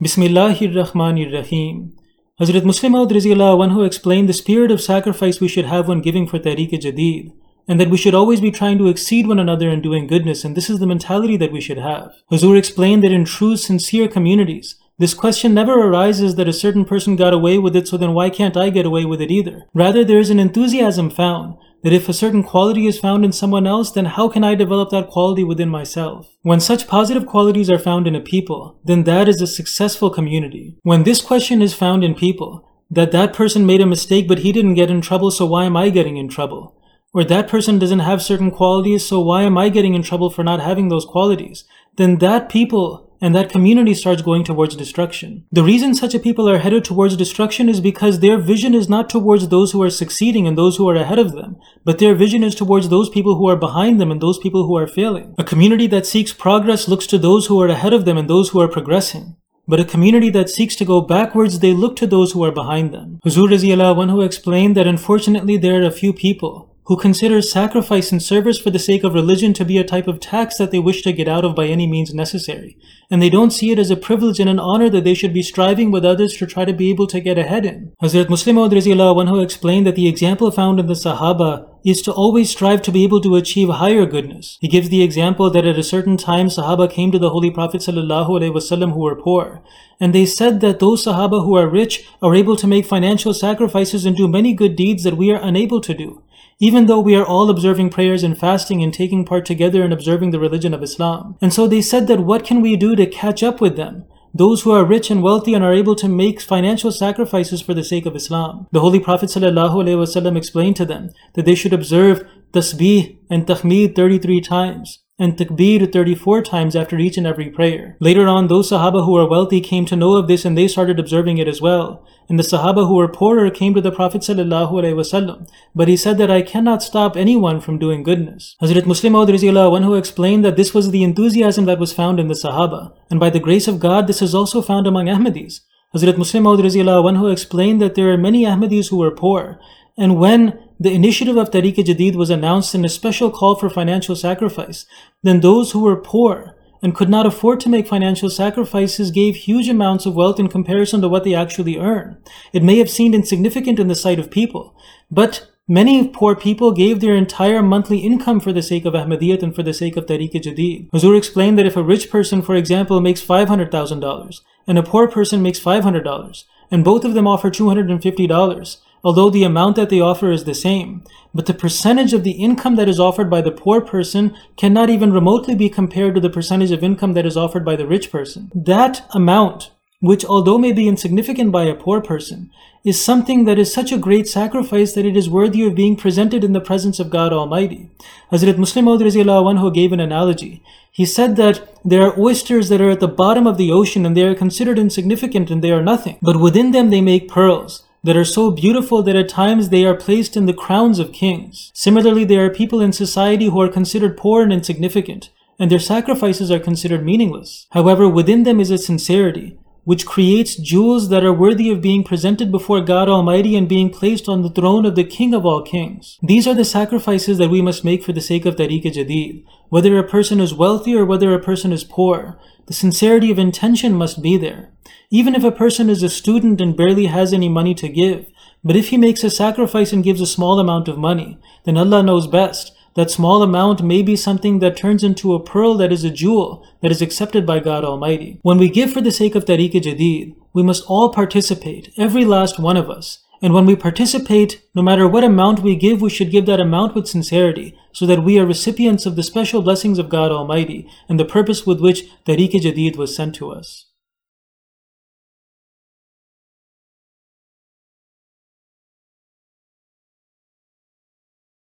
Bismillahir Rahmanir Rahim. Hazrat Musleh Maud explained the spirit of sacrifice we should have when giving for Tahrik-e-Jadid, and that we should always be trying to exceed one another in doing goodness, and this is the mentality that we should have. Huzur explained that in true, sincere communities, this question never arises that a certain person got away with it, so then why can't I get away with it either? Rather, there is an enthusiasm found that if a certain quality is found in someone else, then how can I develop that quality within myself? When such positive qualities are found in a people, then that is a successful community. When this question is found in people, that that person made a mistake but he didn't get in trouble, so why am I getting in trouble? Or that person doesn't have certain qualities, so why am I getting in trouble for not having those qualities? Then that people and that community starts going towards destruction. The reason such a people are headed towards destruction is because their vision is not towards those who are succeeding and those who are ahead of them, but their vision is towards those people who are behind them and those people who are failing. A community that seeks progress looks to those who are ahead of them and those who are progressing. But a community that seeks to go backwards, they look to those who are behind them. Huzur one who explained that unfortunately there are a few people who consider sacrifice and service for the sake of religion to be a type of tax that they wish to get out of by any means necessary, and they don't see it as a privilege and an honor that they should be striving with others to try to be able to get ahead in. Hazrat Musleh Maud explained that the example found in the Sahaba is to always strive to be able to achieve higher goodness. He gives the example that at a certain time Sahaba came to the Holy Prophet ﷺ who were poor, and they said that those Sahaba who are rich are able to make financial sacrifices and do many good deeds that we are unable to do even though we are all observing prayers and fasting and taking part together in observing the religion of Islam. And so they said that what can we do to catch up with them? Those who are rich and wealthy and are able to make financial sacrifices for the sake of Islam. The Holy Prophet ﷺ explained to them that they should observe tasbih and tahmeed 33 times and takbir 34 times after each and every prayer. Later on, those Sahaba who were wealthy came to know of this and they started observing it as well. And the Sahaba who were poorer came to the Prophet ﷺ, but he said that I cannot stop anyone from doing goodness. Hazrat Musleh Maud who explained that this was the enthusiasm that was found in the Sahaba, and by the grace of God, this is also found among Ahmadis. Hazrat Musleh Maud who explained that there are many Ahmadis who were poor, and when the initiative of Tahrik-e-Jadid was announced in a special call for financial sacrifice, then those who were poor and could not afford to make financial sacrifices gave huge amounts of wealth in comparison to what they actually earn. It may have seemed insignificant in the sight of people, but Many poor people gave their entire monthly income for the sake of Ahmadiyyat and for the sake of Tahrik-e-Jadid. Huzur explained that if a rich person, for example, makes $500,000 and a poor person makes $500, and both of them offer $250, although the amount that they offer is the same. But the percentage of the income that is offered by the poor person cannot even remotely be compared to the percentage of income that is offered by the rich person. That amount, which although may be insignificant by a poor person, is something that is such a great sacrifice that it is worthy of being presented in the presence of God Almighty. Hazrat Musleh Maud gave an analogy. He said that there are oysters that are at the bottom of the ocean and they are considered insignificant and they are nothing. But within them they make pearls that are so beautiful that at times they are placed in the crowns of kings. Similarly, there are people in society who are considered poor and insignificant, and their sacrifices are considered meaningless. However, within them is a sincerity, which creates jewels that are worthy of being presented before God Almighty and being placed on the throne of the King of all kings. These are the sacrifices that we must make for the sake of Tahrik-e-Jadid. Whether a person is wealthy or whether a person is poor, the sincerity of intention must be there. Even if a person is a student and barely has any money to give, but if he makes a sacrifice and gives a small amount of money, then Allah knows best. That small amount may be something that turns into a pearl that is a jewel that is accepted by God Almighty. When we give for the sake of Tahrik-e-Jadid, we must all participate, every last one of us. And when we participate, no matter what amount we give, we should give that amount with sincerity, so that we are recipients of the special blessings of God Almighty and the purpose with which Tahrik-e-Jadid was sent to us.